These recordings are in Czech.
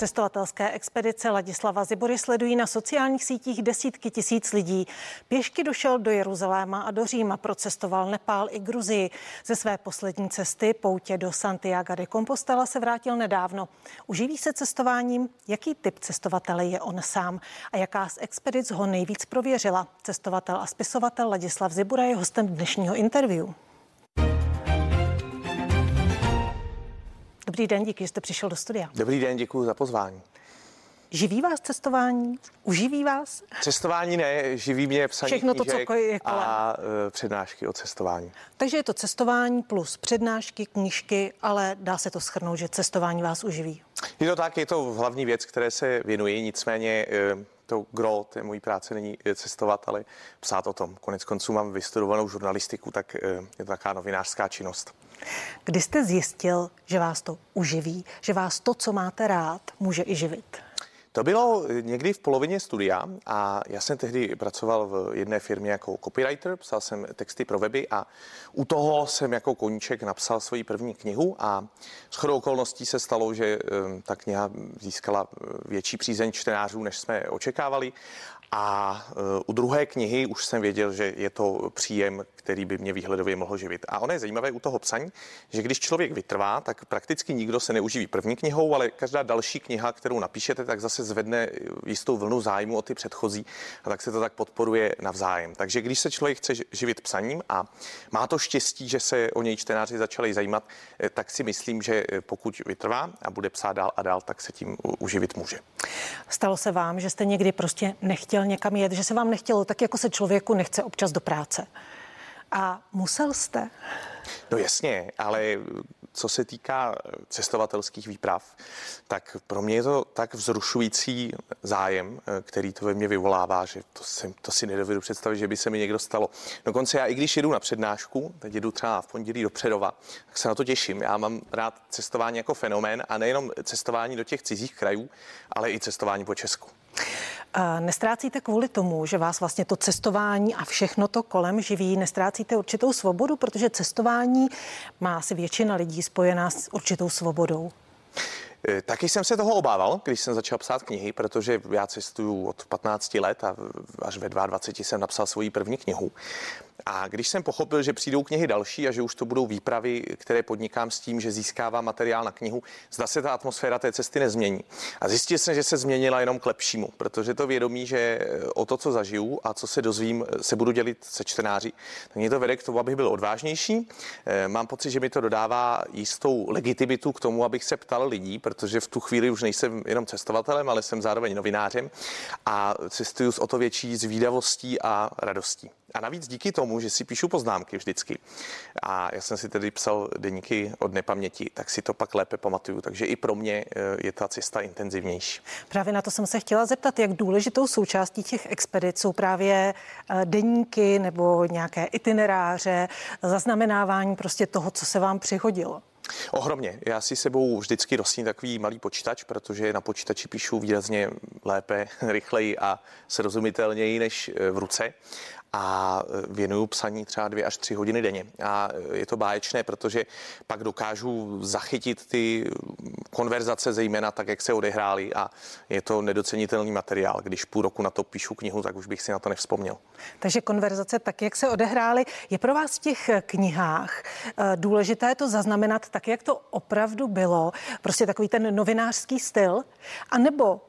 Cestovatelské expedice Ladislava Zibory sledují na sociálních sítích desítky tisíc lidí. Pěšky došel do Jeruzaléma a do Říma, procestoval Nepál i Gruzii. Ze své poslední cesty poutě do Santiago de Compostela se vrátil nedávno. Uživí se cestováním? Jaký typ cestovatele je on sám? A jaká z expedic ho nejvíc prověřila? Cestovatel a spisovatel Ladislav Zibura je hostem dnešního interview. Dobrý den, díky, že jste přišel do studia. Dobrý den, děkuji za pozvání. Živí vás cestování? Uživí vás? Cestování ne, živí mě psaní Všechno to, co je kolem. a e, přednášky o cestování. Takže je to cestování plus přednášky, knížky, ale dá se to schrnout, že cestování vás uživí. Je to tak, je to hlavní věc, které se věnuji, nicméně e, to gro té mojí práce není cestovat, ale psát o tom. Konec konců mám vystudovanou žurnalistiku, tak e, je to taková novinářská činnost. Kdy jste zjistil, že vás to uživí, že vás to, co máte rád, může i živit? To bylo někdy v polovině studia a já jsem tehdy pracoval v jedné firmě jako copywriter, psal jsem texty pro weby a u toho jsem jako koníček napsal svoji první knihu a s chodou okolností se stalo, že eh, ta kniha získala eh, větší přízeň čtenářů, než jsme očekávali a uh, u druhé knihy už jsem věděl, že je to příjem, který by mě výhledově mohl živit. A ono je zajímavé u toho psaní, že když člověk vytrvá, tak prakticky nikdo se neuživí první knihou, ale každá další kniha, kterou napíšete, tak zase zvedne jistou vlnu zájmu o ty předchozí a tak se to tak podporuje navzájem. Takže když se člověk chce živit psaním a má to štěstí, že se o něj čtenáři začali zajímat, eh, tak si myslím, že pokud vytrvá a bude psát dál a dál, tak se tím uživit může. Stalo se vám, že jste někdy prostě nechtěl někam jet, že se vám nechtělo, tak jako se člověku nechce občas do práce. A musel jste? No jasně, ale co se týká cestovatelských výprav, tak pro mě je to tak vzrušující zájem, který to ve mně vyvolává, že to, si, to si nedovedu představit, že by se mi někdo stalo. Dokonce já, i když jedu na přednášku, teď jedu třeba v pondělí do Předova, tak se na to těším. Já mám rád cestování jako fenomén a nejenom cestování do těch cizích krajů, ale i cestování po Česku. Nestrácíte kvůli tomu, že vás vlastně to cestování a všechno to kolem živí, nestrácíte určitou svobodu, protože cestování má asi většina lidí spojená s určitou svobodou. E, taky jsem se toho obával, když jsem začal psát knihy, protože já cestuju od 15 let a až ve 22 jsem napsal svoji první knihu. A když jsem pochopil, že přijdou knihy další a že už to budou výpravy, které podnikám s tím, že získávám materiál na knihu, zda se ta atmosféra té cesty nezmění. A zjistil jsem, že se změnila jenom k lepšímu, protože to vědomí, že o to, co zažiju a co se dozvím, se budu dělit se čtenáři, tak mě to vede k tomu, abych byl odvážnější. Eh, mám pocit, že mi to dodává jistou legitimitu k tomu, abych se ptal lidí, protože v tu chvíli už nejsem jenom cestovatelem, ale jsem zároveň novinářem a cestuju s o to větší zvídavostí a radostí. A navíc díky tomu, že si píšu poznámky vždycky, a já jsem si tedy psal deníky od nepaměti, tak si to pak lépe pamatuju. Takže i pro mě eh, je ta cesta intenzivnější. Právě na to jsem se chtěla zeptat, jak důležitou součástí těch expedic jsou právě eh, deníky nebo nějaké itineráře, zaznamenávání prostě toho, co se vám přihodilo. Ohromně. Já si sebou vždycky nosím takový malý počítač, protože na počítači píšu výrazně lépe, rychleji a srozumitelněji než eh, v ruce a e, věnuju psaní třeba dvě až tři hodiny denně. A e, je to báječné, protože pak dokážu zachytit ty konverzace zejména tak, jak se odehrály a je to nedocenitelný materiál. Když půl roku na to píšu knihu, tak už bych si na to nevzpomněl. Takže konverzace tak, jak se odehrály, je pro vás v těch knihách e, důležité to zaznamenat tak, jak to opravdu bylo, prostě takový ten novinářský styl, anebo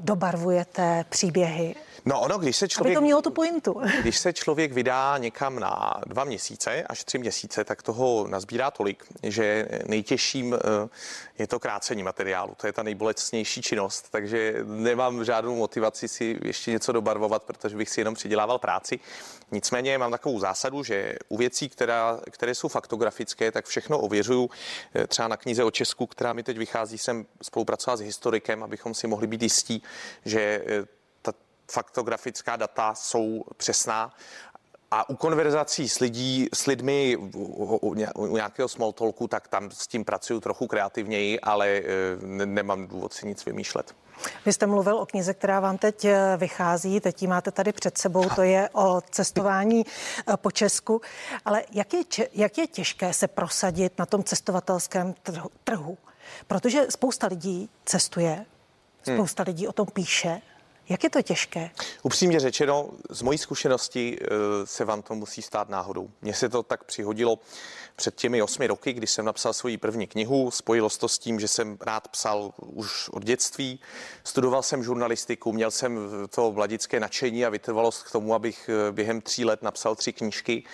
dobarvujete příběhy No ono, když se člověk... Aby to mělo tu pointu. Když se člověk vydá někam na dva měsíce až tři měsíce, tak toho nazbírá tolik, že nejtěžším eh, je to krácení materiálu. To je ta nejbolestnější činnost, takže nemám žádnou motivaci si ještě něco dobarvovat, protože bych si jenom přidělával práci. Nicméně mám takovou zásadu, že u věcí, která, které jsou faktografické, tak všechno ověřuju. Eh, třeba na knize o Česku, která mi teď vychází, jsem spolupracoval s historikem, abychom si mohli být jistí, že eh, faktografická data jsou přesná a u konverzací s lidí, s lidmi u, nějakého small talku, tak tam s tím pracuju trochu kreativněji, ale e, ne, nemám důvod si nic vymýšlet. Vy jste mluvil o knize, která vám teď e, vychází, teď ji máte tady před sebou, to je o cestování po Česku. Ale jak je, jak je těžké se prosadit na tom cestovatelském trhu? Protože spousta lidí cestuje Spousta lidí o tom píše. Jak je to těžké? Upřímně řečeno, z mojí zkušenosti eh, se vám to musí stát náhodou. Mně se to tak přihodilo před těmi osmi roky, kdy jsem napsal svoji první knihu. Spojilo se to s tím, že jsem rád psal už od dětství. Studoval jsem žurnalistiku, měl jsem to vladické nadšení a vytrvalost k tomu, abych eh, během tří let napsal tři knížky.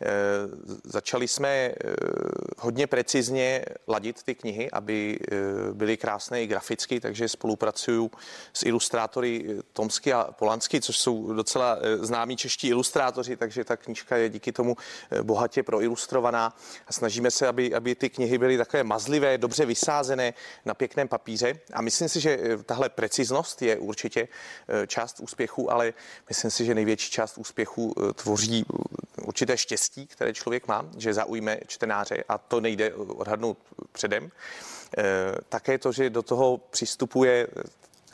Eh, začali jsme hodně precizně ladit ty knihy, aby byly krásné i graficky, takže spolupracuju s ilustrátory Tomsky a Polansky, což jsou docela eh, známí čeští ilustrátoři, takže ta knížka je díky tomu eh, bohatě proilustrovaná a snažíme se, aby, aby ty knihy byly takové mazlivé, dobře vysázené na pěkném papíře a myslím si, že eh, tahle preciznost je určitě část úspěchu, ale myslím si, že největší část úspěchu tvoří určité štěstí, které člověk má, že zaujme čtenáře a to nejde odhadnout předem. Také to, že do toho přistupuje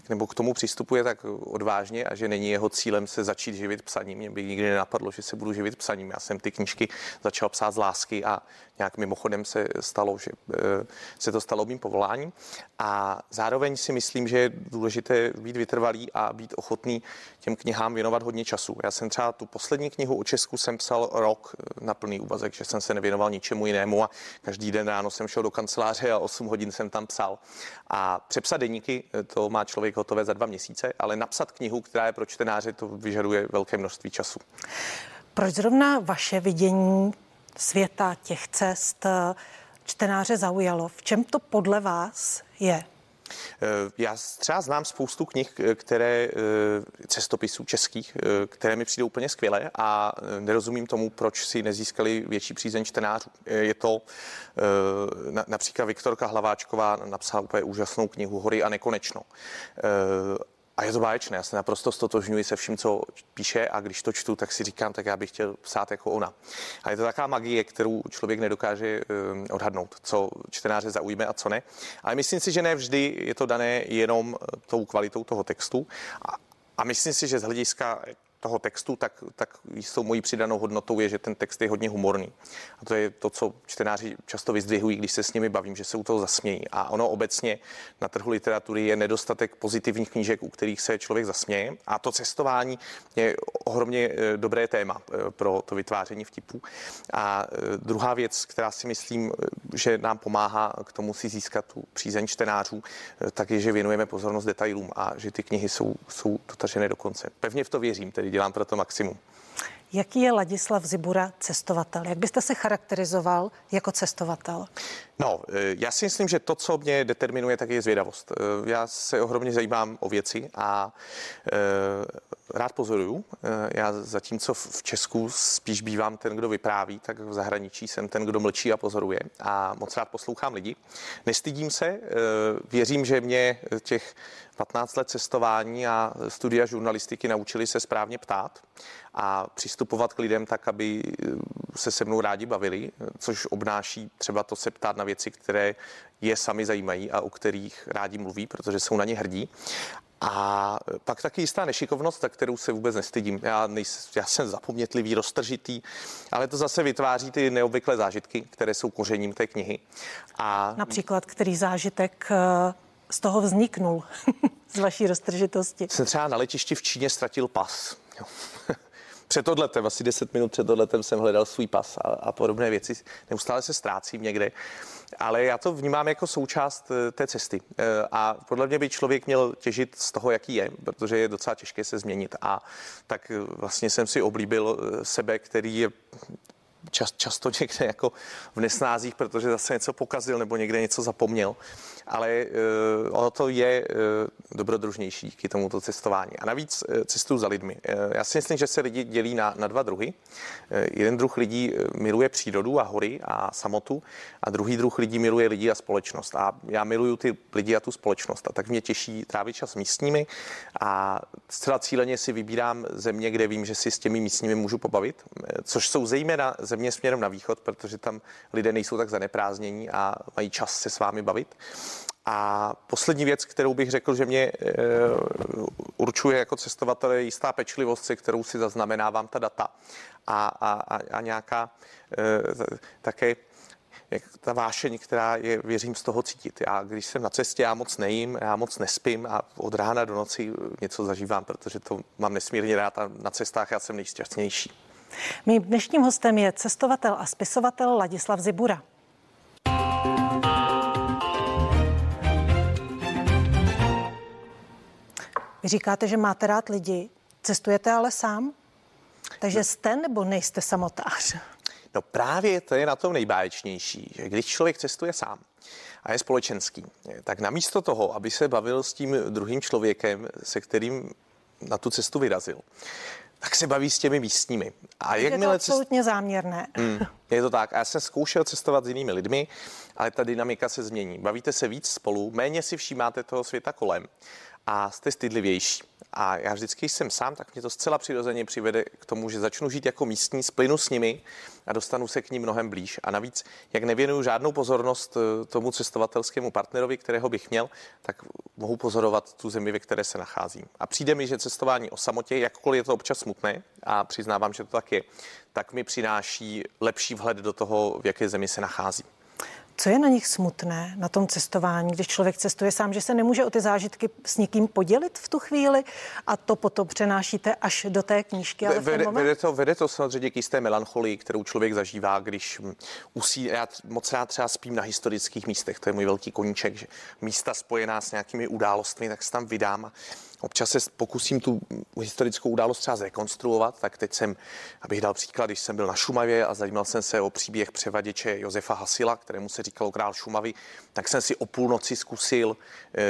nebo k tomu přistupuje tak odvážně a že není jeho cílem se začít živit psaním. Mě by nikdy nenapadlo, že se budu živit psaním. Já jsem ty knížky začal psát z lásky a nějak mimochodem se stalo, že eh, se to stalo mým povoláním. A zároveň si myslím, že je důležité být vytrvalý a být ochotný těm knihám věnovat hodně času. Já jsem třeba tu poslední knihu o Česku jsem psal rok na plný úvazek, že jsem se nevěnoval ničemu jinému a každý den ráno jsem šel do kanceláře a 8 hodin jsem tam psal. A přepsat deníky, eh, to má člověk hotové za dva měsíce, ale napsat knihu, která je pro čtenáře, to vyžaduje velké množství času. Proč zrovna vaše vidění světa, těch cest čtenáře zaujalo. V čem to podle vás je? Eh, já třeba znám spoustu knih, eh, které eh, cestopisů českých, které mi přijdou úplně skvělé a nerozumím tomu, proč si nezískali větší přízeň čtenářů. Je to například Viktorka Hlaváčková napsala úplně úžasnou knihu Hory a nekonečno. A je to báječné, já se naprosto stotožňuji se vším, co píše a když to čtu, tak si říkám, tak já bych chtěl psát jako ona. A je to taková magie, kterou člověk nedokáže um, odhadnout, co čtenáře zaujme a co ne. Ale myslím si, že ne vždy je to dané jenom tou kvalitou toho textu. A, a myslím si, že z hlediska toho textu, tak, tak jistou mojí přidanou hodnotou je, že ten text je hodně humorný. A to je to, co čtenáři často vyzdvihují, když se s nimi bavím, že se u toho zasmějí. A ono obecně na trhu literatury je nedostatek pozitivních knížek, u kterých se člověk zasměje. A to cestování je ohromně eh, dobré téma eh, pro to vytváření vtipů. A eh, druhá věc, která si myslím, že nám pomáhá k tomu si získat tu přízeň čtenářů, tak je, že věnujeme pozornost detailům a že ty knihy jsou, jsou dotažené do konce. Pevně v to věřím, tedy dělám pro to maximum. Jaký je Ladislav Zibura cestovatel? Jak byste se charakterizoval jako cestovatel? No, eh, já si myslím, že to, co mě determinuje, tak je zvědavost. Eh, já se ohromně zajímám o věci a e, rád pozoruju. Já zatímco v Česku spíš bývám ten, kdo vypráví, tak v zahraničí jsem ten, kdo mlčí a pozoruje a moc rád poslouchám lidi. Nestydím se, věřím, že mě těch 15 let cestování a studia žurnalistiky naučili se správně ptát a přistupovat k lidem tak, aby se se mnou rádi bavili, což obnáší třeba to se ptát na věci, které je sami zajímají a o kterých rádi mluví, protože jsou na ně hrdí. A pak taky jistá nešikovnost, za kterou se vůbec nestydím. Já, nejsem, já jsem zapomnětlivý, roztržitý, ale to zase vytváří ty neobvyklé zážitky, které jsou kořením té knihy. A... Například, který zážitek eh, z toho vzniknul, z vaší roztržitosti? Jsem třeba na letišti v Číně ztratil pas. před odletem, asi 10 minut před odletem jsem hledal svůj pas a, a podobné věci. Neustále se ztrácím někde, ale já to vnímám jako součást eh, té cesty. Eh, a podle mě by člověk měl těžit z toho, jaký je, protože je docela těžké se změnit. A tak eh, vlastně jsem si oblíbil sebe, který je čas, často někde jako v nesnázích, protože zase něco pokazil nebo někde něco zapomněl ale uh, ono to je uh, dobrodružnější k tomuto cestování. A navíc uh, cestuju za lidmi. Uh, já si myslím, že se lidi dělí na, na dva druhy. Uh, jeden druh lidí miluje přírodu a hory a samotu a druhý druh lidí miluje lidi a společnost. A já miluju ty lidi a tu společnost. A tak mě těší trávit čas místními a zcela cíleně si vybírám země, kde vím, že si s těmi místními můžu pobavit, což jsou zejména země směrem na východ, protože tam lidé nejsou tak zaneprázdnění a mají čas se s vámi bavit. A poslední věc, kterou bych řekl, že mě e, určuje jako cestovatel, je jistá pečlivost, se kterou si zaznamenávám ta data a, a, a, a nějaká e, také jak ta vášeň, která je, věřím, z toho cítit. Já, když jsem na cestě, já moc nejím, já moc nespím a od rána do noci něco zažívám, protože to mám nesmírně rád a na cestách já jsem nejšťastnější. Mým dnešním hostem je cestovatel a spisovatel Ladislav Zibura. Vy říkáte, že máte rád lidi, cestujete ale sám? Takže jste nebo nejste samotář? No právě to je na tom nejbáječnější, že když člověk cestuje sám a je společenský, tak namísto toho, aby se bavil s tím druhým člověkem, se kterým na tu cestu vyrazil, tak se baví s těmi místními. A jak je to absolutně cest... záměrné. Hmm, je to tak. A já jsem zkoušel cestovat s jinými lidmi, ale ta dynamika se změní. Bavíte se víc spolu, méně si všímáte toho světa kolem a jste stydlivější. A já vždycky jsem sám, tak mě to zcela přirozeně přivede k tomu, že začnu žít jako místní, splynu s nimi a dostanu se k ním mnohem blíž. A navíc, jak nevěnuju žádnou pozornost eh, tomu cestovatelskému partnerovi, kterého bych měl, tak mohu pozorovat tu zemi, ve které se nacházím. A přijde mi, že cestování o samotě, jakkoliv je to občas smutné, a přiznávám, že to tak je, tak mi přináší lepší vhled do toho, v jaké zemi se nacházím. Co je na nich smutné na tom cestování, když člověk cestuje sám, že se nemůže o ty zážitky s někým podělit v tu chvíli a to potom přenášíte až do té knížky? Ale vede, vede, to, vede to samozřejmě k jisté melancholii, kterou člověk zažívá, když usí, já moc rád třeba spím na historických místech, to je můj velký koníček, že místa spojená s nějakými událostmi, tak se tam vydám a Občas se pokusím tu historickou událost třeba zrekonstruovat, tak teď jsem, abych dal příklad, když jsem byl na Šumavě a zajímal jsem se o příběh převaděče Josefa Hasila, kterému se říkalo král Šumavy, tak jsem si o půlnoci zkusil e,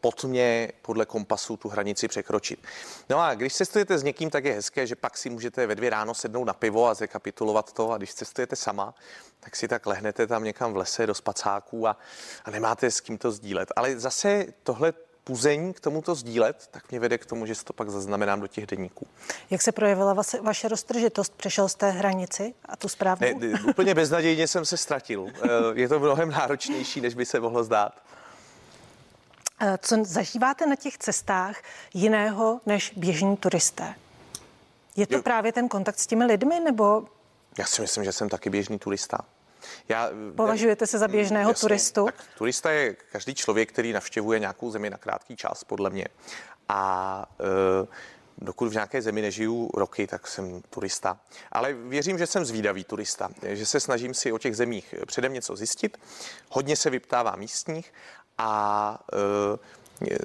pod mě podle kompasu tu hranici překročit. No a když cestujete s někým, tak je hezké, že pak si můžete ve dvě ráno sednout na pivo a zrekapitulovat to a když cestujete sama, tak si tak lehnete tam někam v lese do spacáků a, a nemáte s kým to sdílet. Ale zase tohle puzení k tomuto sdílet, tak mě vede k tomu, že si to pak zaznamenám do těch denníků. Jak se projevila vaše, vaše roztržitost? Přešel z té hranici a tu správnou? Ne, úplně beznadějně jsem se ztratil. Eh, je to mnohem náročnější, než by se mohlo zdát. Eh, co zažíváte na těch cestách jiného než běžní turisté? Je to jo. právě ten kontakt s těmi lidmi, nebo? Já si myslím, že jsem taky běžný turista. Já, Považujete se za běžného jasně, turistu? Tak, turista je každý člověk, který navštěvuje nějakou zemi na krátký čas, podle mě. A e, dokud v nějaké zemi nežiju roky, tak jsem turista. Ale věřím, že jsem zvídavý turista, že se snažím si o těch zemích předem něco zjistit. Hodně se vyptává místních a e,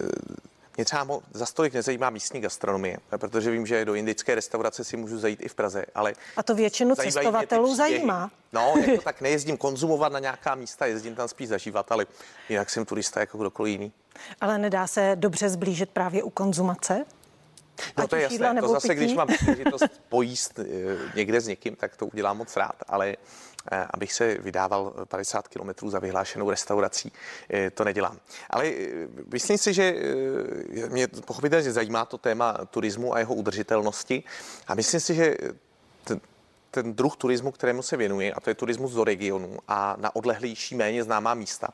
mě třeba za stolik nezajímá místní gastronomie, protože vím, že do indické restaurace si můžu zajít i v Praze, ale... A to většinu cestovatelů zajímá. No, jako tak nejezdím konzumovat na nějaká místa, jezdím tam spíš zažívat, ale jinak jsem turista jako kdokoliv jiný. Ale nedá se dobře zblížit právě u konzumace? No Ať to je jasné, to zase, pití? když mám příležitost pojíst eh, někde s někým, tak to udělám moc rád, ale abych se vydával 50 kilometrů za vyhlášenou restaurací. Eh, to nedělám. Ale eh, myslím si, že mě pochopitelně zajímá to téma turismu a jeho udržitelnosti a myslím si, že ten druh turismu, kterému se věnuje, a to je turismus do regionu a na odlehlejší, méně známá místa,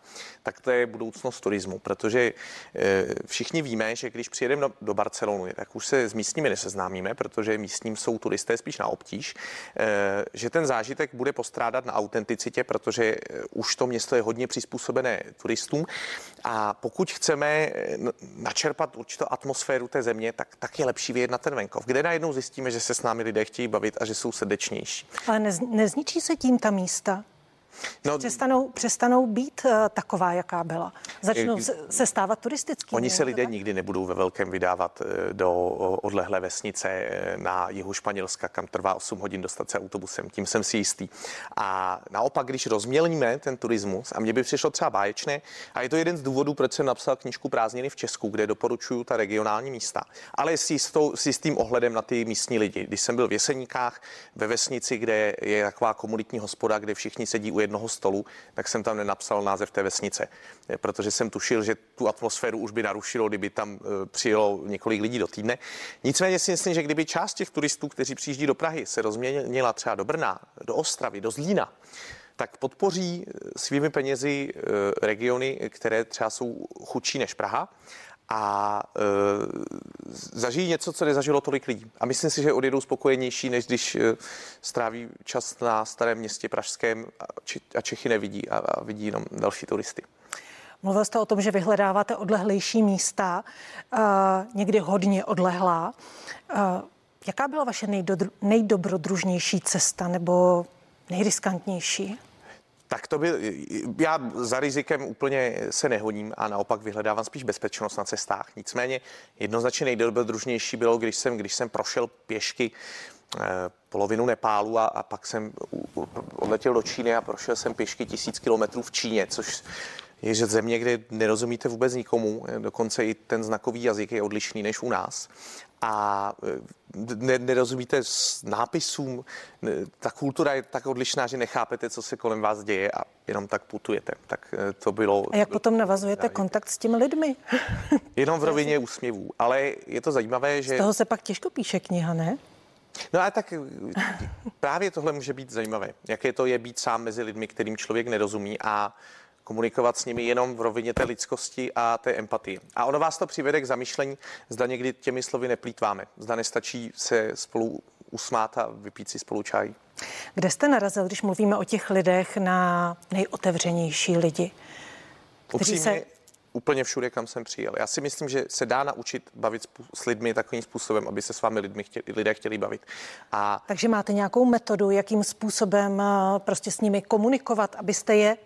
tak to je budoucnost turismu, protože eh, všichni víme, že když přijedeme do Barcelony, tak už se s místními neseznámíme, protože místním jsou turisté spíš na obtíž, eh, že ten zážitek bude postrádat na autenticitě, protože eh, už to město je hodně přizpůsobené turistům. A pokud chceme načerpat určitou atmosféru té země, tak, tak je lepší vyjet na ten venkov, kde najednou zjistíme, že se s námi lidé chtějí bavit a že jsou srdečnější. Ale nez, nezničí se tím ta místa? No, přestanou, přestanou být uh, taková, jaká byla. Začnou se, se stávat turistickými. Oni se lidé tak? nikdy nebudou ve velkém vydávat eh, do odlehlé vesnice eh, na jihu Španělska, kam trvá 8 hodin dostat se autobusem. Tím jsem si jistý. A naopak, když rozmělníme ten turismus, a mně by přišlo třeba báječné, a je to jeden z důvodů, proč jsem napsal knižku Prázdniny v Česku, kde doporučuju ta regionální místa, ale s, jistou, s jistým ohledem na ty místní lidi. Když jsem byl v Jeseníkách, ve vesnici, kde je taková komunitní hospoda, kde všichni sedí u jednoho stolu, tak jsem tam nenapsal název té vesnice, eh, protože jsem tušil, že tu atmosféru už by narušilo, kdyby tam eh, přijelo několik lidí do týdne. Nicméně si myslím, že kdyby část těch turistů, kteří přijíždí do Prahy, se rozměnila třeba do Brna, do Ostravy, do Zlína, tak podpoří eh, svými penězi regiony, které třeba jsou chudší než Praha a e, zažijí něco, co nezažilo tolik lidí. A myslím si, že odjedou spokojenější, než když eh, stráví čas na starém městě pražském a Čechy nevidí a, a vidí jenom další turisty. Mluvil jste o tom, že vyhledáváte odlehlejší místa, uh, někdy hodně odlehlá. Uh, jaká byla vaše nejdodru, nejdobrodružnější cesta nebo nejriskantnější? Tak to by, já za rizikem úplně se nehoním a naopak vyhledávám spíš bezpečnost na cestách. Nicméně jednoznačně nejdobrodružnější bylo, když jsem, když jsem prošel pěšky eh, polovinu Nepálu a, a pak jsem odletěl do Číny a prošel jsem pěšky tisíc kilometrů v Číně, což je že země, kde nerozumíte vůbec nikomu, dokonce i ten znakový jazyk je odlišný než u nás a e, nerozumíte s nápisům. Ta kultura je tak odlišná, že nechápete, co se kolem vás děje a jenom tak putujete. Tak e, to bylo... A jak potom navazujete kontakt s těmi lidmi? jenom v rovině úsměvů. Ale je to zajímavé, že... Z toho se pak těžko píše kniha, ne? No ale tak právě tohle může být zajímavé. Jaké to je být sám mezi lidmi, kterým člověk nerozumí a komunikovat s nimi jenom v rovině té lidskosti a té empatie. A ono vás to přivede k zamýšlení, zda někdy těmi slovy neplýtváme. Zda nestačí se spolu usmát a vypít si spolu čaj. Kde jste narazil, když mluvíme o těch lidech, na nejotevřenější lidi? Upřímně, se... úplně všude, kam jsem přijel. Já si myslím, že se dá naučit bavit s lidmi takovým způsobem, aby se s vámi lidmi chtěli, lidé chtěli bavit. A... Takže máte nějakou metodu, jakým způsobem eh, prostě s nimi komunikovat, abyste je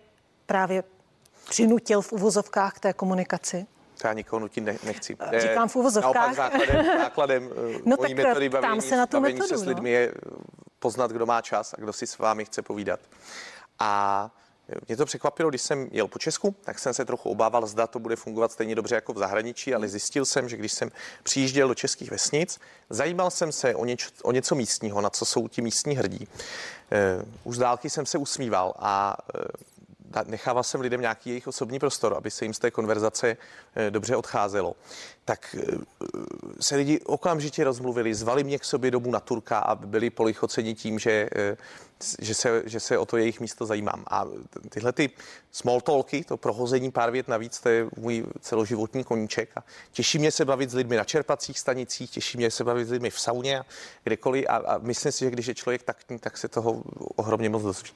právě přinutil v uvozovkách k té komunikaci? Já nikoho nutit ne, nechci. Eh, říkám v uvozovkách. Naopak základem, základem eh, no tak metody eh, bavění, se na tu metodu, se s no. lidmi je poznat, kdo má čas a kdo si s vámi chce povídat. A mě to překvapilo, když jsem jel po Česku, tak jsem se trochu obával, zda to bude fungovat stejně dobře jako v zahraničí, ale zjistil jsem, že když jsem přijížděl do českých vesnic, zajímal jsem se o, něč, o něco místního, na co jsou ti místní hrdí. už z dálky jsem se usmíval a nechával jsem lidem nějaký jejich osobní prostor, aby se jim z té konverzace eh, dobře odcházelo, tak eh, se lidi okamžitě rozmluvili, zvali mě k sobě domů na Turka a byli polichoceni tím, že, eh, že, se, že se o to jejich místo zajímám. A tyhle ty small talky, to prohození pár vět navíc, to je můj celoživotní koníček. A těší mě se bavit s lidmi na čerpacích stanicích, těší mě se bavit s lidmi v sauně a kdekoliv. A, a myslím si, že když je člověk taktní, tak se toho ohromně moc dozví.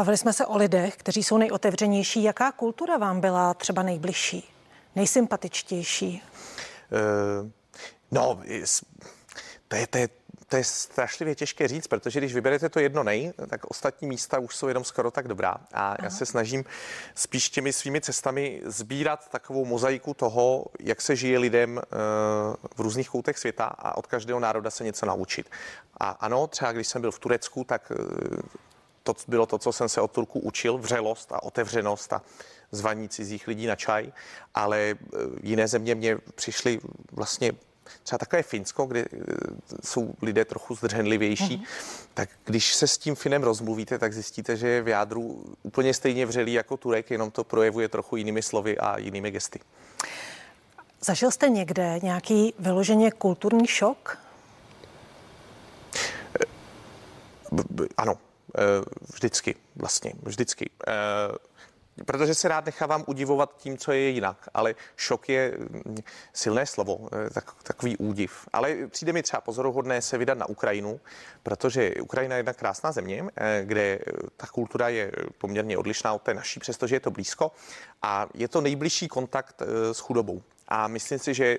Bavili jsme se o lidech, kteří jsou nejotevřenější. Jaká kultura vám byla třeba nejbližší, nejsympatičtější? Uh, no, to je, to, je, to je strašlivě těžké říct, protože když vyberete to jedno nej, tak ostatní místa už jsou jenom skoro tak dobrá. A Aha. já se snažím spíš těmi svými cestami sbírat takovou mozaiku toho, jak se žije lidem uh, v různých koutech světa a od každého národa se něco naučit. A ano, třeba když jsem byl v Turecku, tak uh, to bylo to, co jsem se od Turku učil, vřelost a otevřenost a zvaní cizích lidí na čaj, ale e, jiné země mě přišly vlastně třeba takové Finsko, kde e, jsou lidé trochu zdrženlivější, mm-hmm. tak když se s tím Finem rozmluvíte, tak zjistíte, že je v jádru úplně stejně vřelý jako Turek, jenom to projevuje trochu jinými slovy a jinými gesty. Zažil jste někde nějaký vyloženě kulturní šok? Ano, Eh, vždycky, vlastně, vždycky. Eh, protože se rád nechávám udivovat tím, co je jinak, ale šok je mm, silné slovo, eh, tak, takový údiv. Ale přijde mi třeba pozoruhodné se vydat na Ukrajinu, protože Ukrajina je jedna krásná země, kde ta kultura je poměrně odlišná od té naší, přestože je to blízko a je to nejbližší kontakt s chudobou. A myslím si, že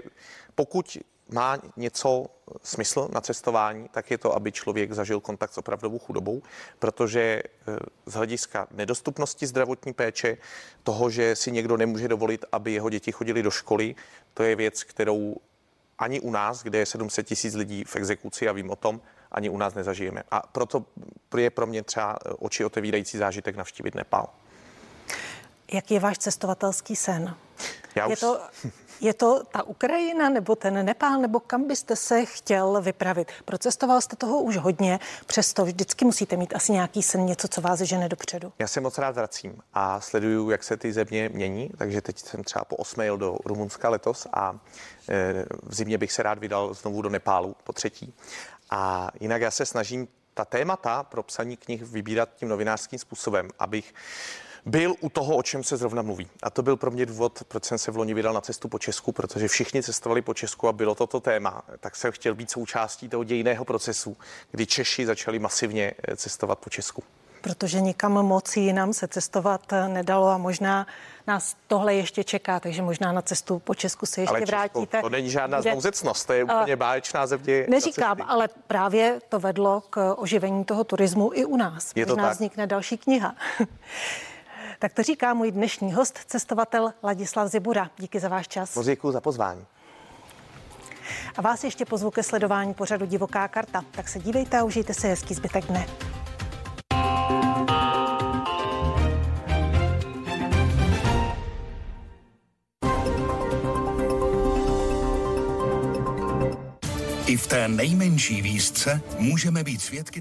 pokud má něco smysl na cestování, tak je to, aby člověk zažil kontakt s opravdovou chudobou, protože eh, z hlediska nedostupnosti zdravotní péče, toho, že si někdo nemůže dovolit, aby jeho děti chodili do školy, to je věc, kterou ani u nás, kde je 700 tisíc lidí v exekuci a vím o tom, ani u nás nezažijeme. A proto je pro mě třeba eh, oči otevírající zážitek navštívit Nepál. Jaký je váš cestovatelský sen? Já je už... to je to ta Ukrajina nebo ten Nepál, nebo kam byste se chtěl vypravit? Procestoval jste toho už hodně, přesto vždycky musíte mít asi nějaký sen, něco, co vás žene dopředu. Já se moc rád vracím a sleduju, jak se ty země mění, takže teď jsem třeba po osmé jel do Rumunska letos a e, v zimě bych se rád vydal znovu do Nepálu po třetí. A jinak já se snažím ta témata pro psaní knih vybírat tím novinářským způsobem, abych byl u toho, o čem se zrovna mluví. A to byl pro mě důvod, proč jsem se v loni vydal na cestu po Česku, protože všichni cestovali po Česku a bylo toto téma. Tak jsem chtěl být součástí toho dějného procesu, kdy Češi začali masivně eh, cestovat po Česku protože nikam moc jinam se cestovat nedalo a možná nás tohle ještě čeká, takže možná na cestu po Česku se ještě ale Česko, vrátíte. To není žádná znouzecnost, to je úplně báječná země. Neříkám, ale právě to vedlo k oživení toho turismu i u nás. Je to možná tak? vznikne další kniha. tak to říká můj dnešní host, cestovatel Ladislav Zibura. Díky za váš čas. Moc děkuji za pozvání. A vás ještě pozvu ke sledování pořadu Divoká karta. Tak se dívejte a užijte si hezký zbytek dne. I v té nejmenší výzce můžeme být svědky